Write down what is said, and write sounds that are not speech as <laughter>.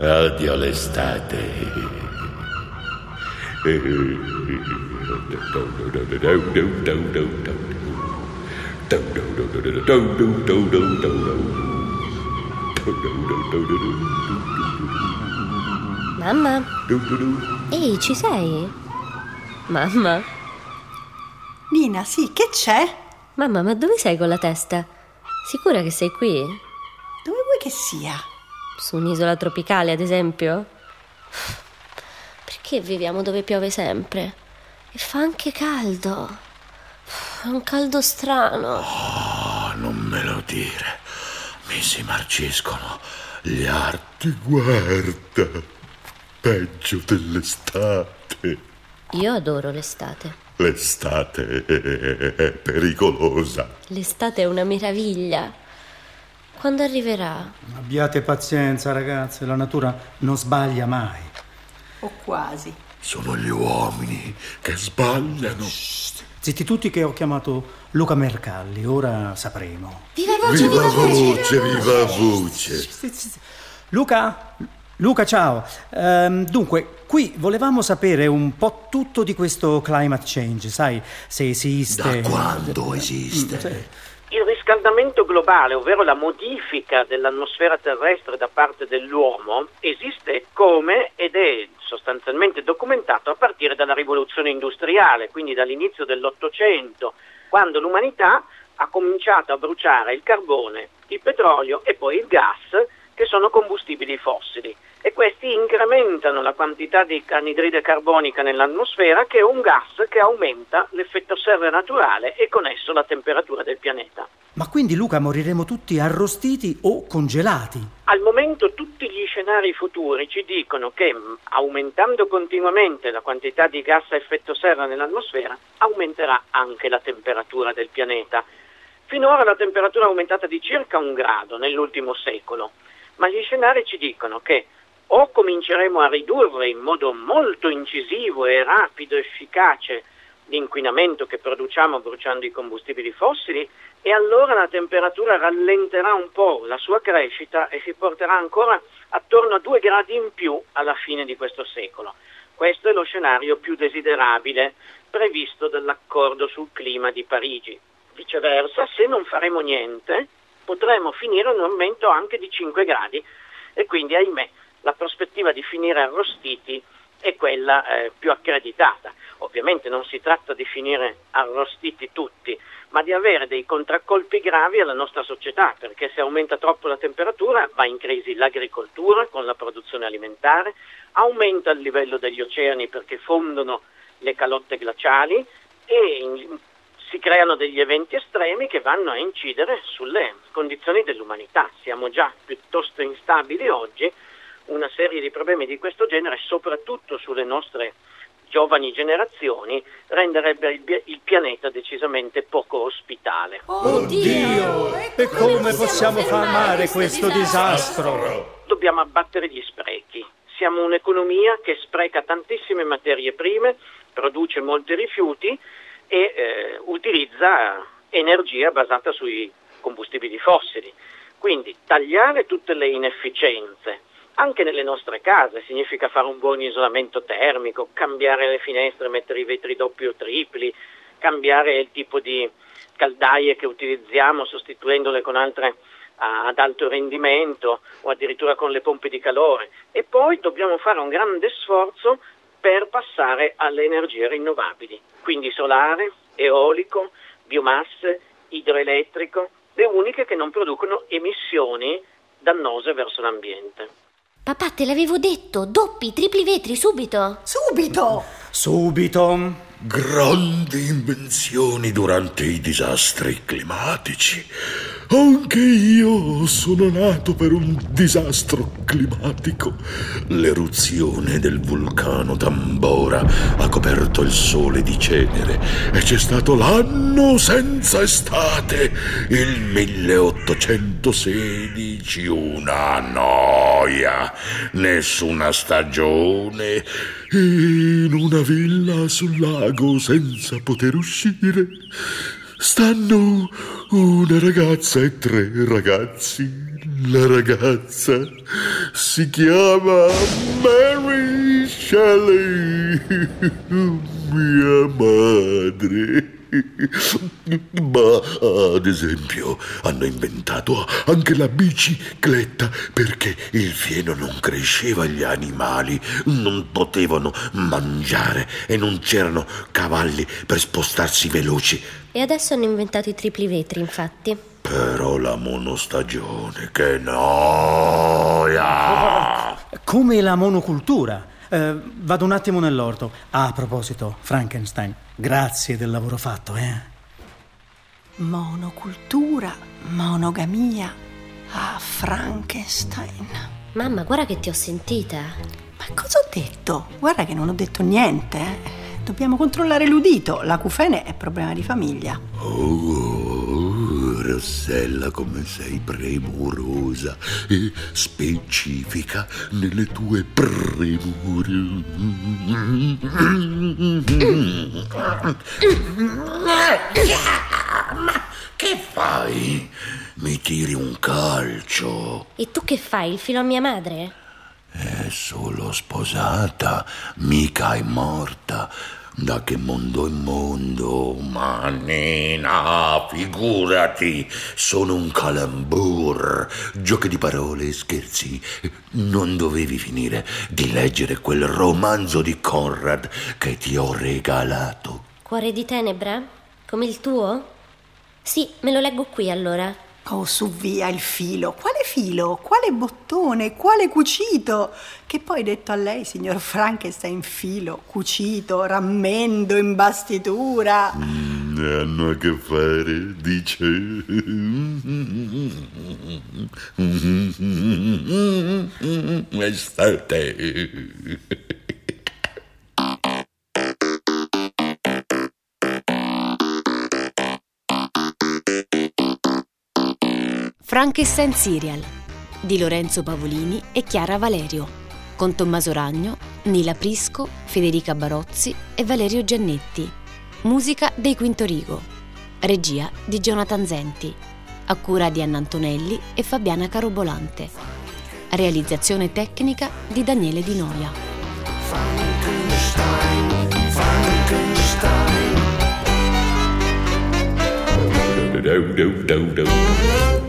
Addio l'estate. Mamma? Ehi, ci sei? Mamma? Nina, sì, che c'è? Mamma, ma dove sei con la testa? Sicura che sei qui? Dove vuoi che sia? Su un'isola tropicale, ad esempio? Perché viviamo dove piove sempre? E fa anche caldo. È un caldo strano. Oh, non me lo dire. Mi si marciscono gli arti, guarda. Peggio dell'estate. Io adoro l'estate. L'estate è pericolosa. L'estate è una meraviglia. Quando arriverà? Abbiate pazienza, ragazze, la natura non sbaglia mai. O quasi. Sono gli uomini che sbagliano. Zitti tutti che ho chiamato Luca Mercalli, ora sapremo. Viva voce, Viva viva voce! voce, viva voce. Luca? Luca, ciao. Ehm, dunque, qui volevamo sapere un po' tutto di questo climate change, sai, se esiste. Da quando esiste? Il riscaldamento globale, ovvero la modifica dell'atmosfera terrestre da parte dell'uomo, esiste come ed è sostanzialmente documentato a partire dalla rivoluzione industriale, quindi dall'inizio dell'Ottocento, quando l'umanità ha cominciato a bruciare il carbone, il petrolio e poi il gas, che sono combustibili fossili. Questi incrementano la quantità di anidride carbonica nell'atmosfera, che è un gas che aumenta l'effetto serra naturale e con esso la temperatura del pianeta. Ma quindi, Luca, moriremo tutti arrostiti o congelati? Al momento tutti gli scenari futuri ci dicono che mh, aumentando continuamente la quantità di gas a effetto serra nell'atmosfera aumenterà anche la temperatura del pianeta. Finora la temperatura è aumentata di circa un grado nell'ultimo secolo, ma gli scenari ci dicono che o cominceremo a ridurre in modo molto incisivo e rapido e efficace l'inquinamento che produciamo bruciando i combustibili fossili e allora la temperatura rallenterà un po' la sua crescita e si porterà ancora attorno a due gradi in più alla fine di questo secolo. Questo è lo scenario più desiderabile previsto dall'accordo sul clima di Parigi. Viceversa, se non faremo niente, potremo finire un aumento anche di 5 gradi e quindi, ahimè, la prospettiva di finire arrostiti è quella eh, più accreditata. Ovviamente non si tratta di finire arrostiti tutti, ma di avere dei contraccolpi gravi alla nostra società, perché se aumenta troppo la temperatura va in crisi l'agricoltura con la produzione alimentare, aumenta il livello degli oceani perché fondono le calotte glaciali e in- si creano degli eventi estremi che vanno a incidere sulle condizioni dell'umanità. Siamo già piuttosto instabili oggi, una serie di problemi di questo genere, soprattutto sulle nostre giovani generazioni, renderebbe il, il pianeta decisamente poco ospitale. Oddio! E come possiamo fermare questo disastro? Dobbiamo abbattere gli sprechi. Siamo un'economia che spreca tantissime materie prime, produce molti rifiuti e eh, utilizza energia basata sui combustibili fossili. Quindi tagliare tutte le inefficienze, anche nelle nostre case, significa fare un buon isolamento termico, cambiare le finestre, mettere i vetri doppi o tripli, cambiare il tipo di caldaie che utilizziamo sostituendole con altre a- ad alto rendimento o addirittura con le pompe di calore. E poi dobbiamo fare un grande sforzo per passare alle energie rinnovabili, quindi solare, eolico, biomasse, idroelettrico, le uniche che non producono emissioni dannose verso l'ambiente. Papà, te l'avevo detto, doppi, tripli vetri, subito. Subito! Subito! Grandi invenzioni durante i disastri climatici. Anche io sono nato per un disastro climatico. L'eruzione del vulcano Tambora ha coperto il sole di cenere e c'è stato l'anno senza estate, il 1816, una noia, nessuna stagione, in una villa sul lago senza poter uscire. Stanno una ragazza e tre ragazzi. La ragazza si chiama Shelley, mia madre. Ma ad esempio hanno inventato anche la bicicletta perché il fieno non cresceva, gli animali non potevano mangiare e non c'erano cavalli per spostarsi veloci. E adesso hanno inventato i tripli vetri, infatti. Però la monostagione, che noia! Come la monocultura. Eh, vado un attimo nell'orto. Ah, a proposito, Frankenstein, grazie del lavoro fatto, eh? Monocultura, monogamia. Ah, Frankenstein. Mamma, guarda che ti ho sentita. Ma cosa ho detto? Guarda che non ho detto niente. eh. Dobbiamo controllare l'udito. L'acufene è problema di famiglia. Oh, Rossella, come sei premurosa e specifica nelle tue premure. Ma che fai? Mi tiri un calcio? E tu che fai? Il filo a mia madre? È solo sposata, mica è morta. Da che mondo in mondo, ma Nina, figurati, sono un calambur. Giochi di parole, scherzi. Non dovevi finire di leggere quel romanzo di Conrad che ti ho regalato. Cuore di tenebra? Come il tuo? Sì, me lo leggo qui allora. Oh, su via il filo. Quale filo? Quale bottone? Quale cucito? Che poi detto a lei, signor Frankenstein, filo, cucito, rammendo, imbastitura. Mm, Hanno a che fare, dice. <laughs> Estate. Frankenstein Serial di Lorenzo Pavolini e Chiara Valerio, con Tommaso Ragno, Nila Prisco, Federica Barozzi e Valerio Giannetti. Musica dei Quinto Rigo. Regia di Jonathan Zenti. A cura di Anna Antonelli e Fabiana Carobolante. Realizzazione tecnica di Daniele Di Noia. Do, do.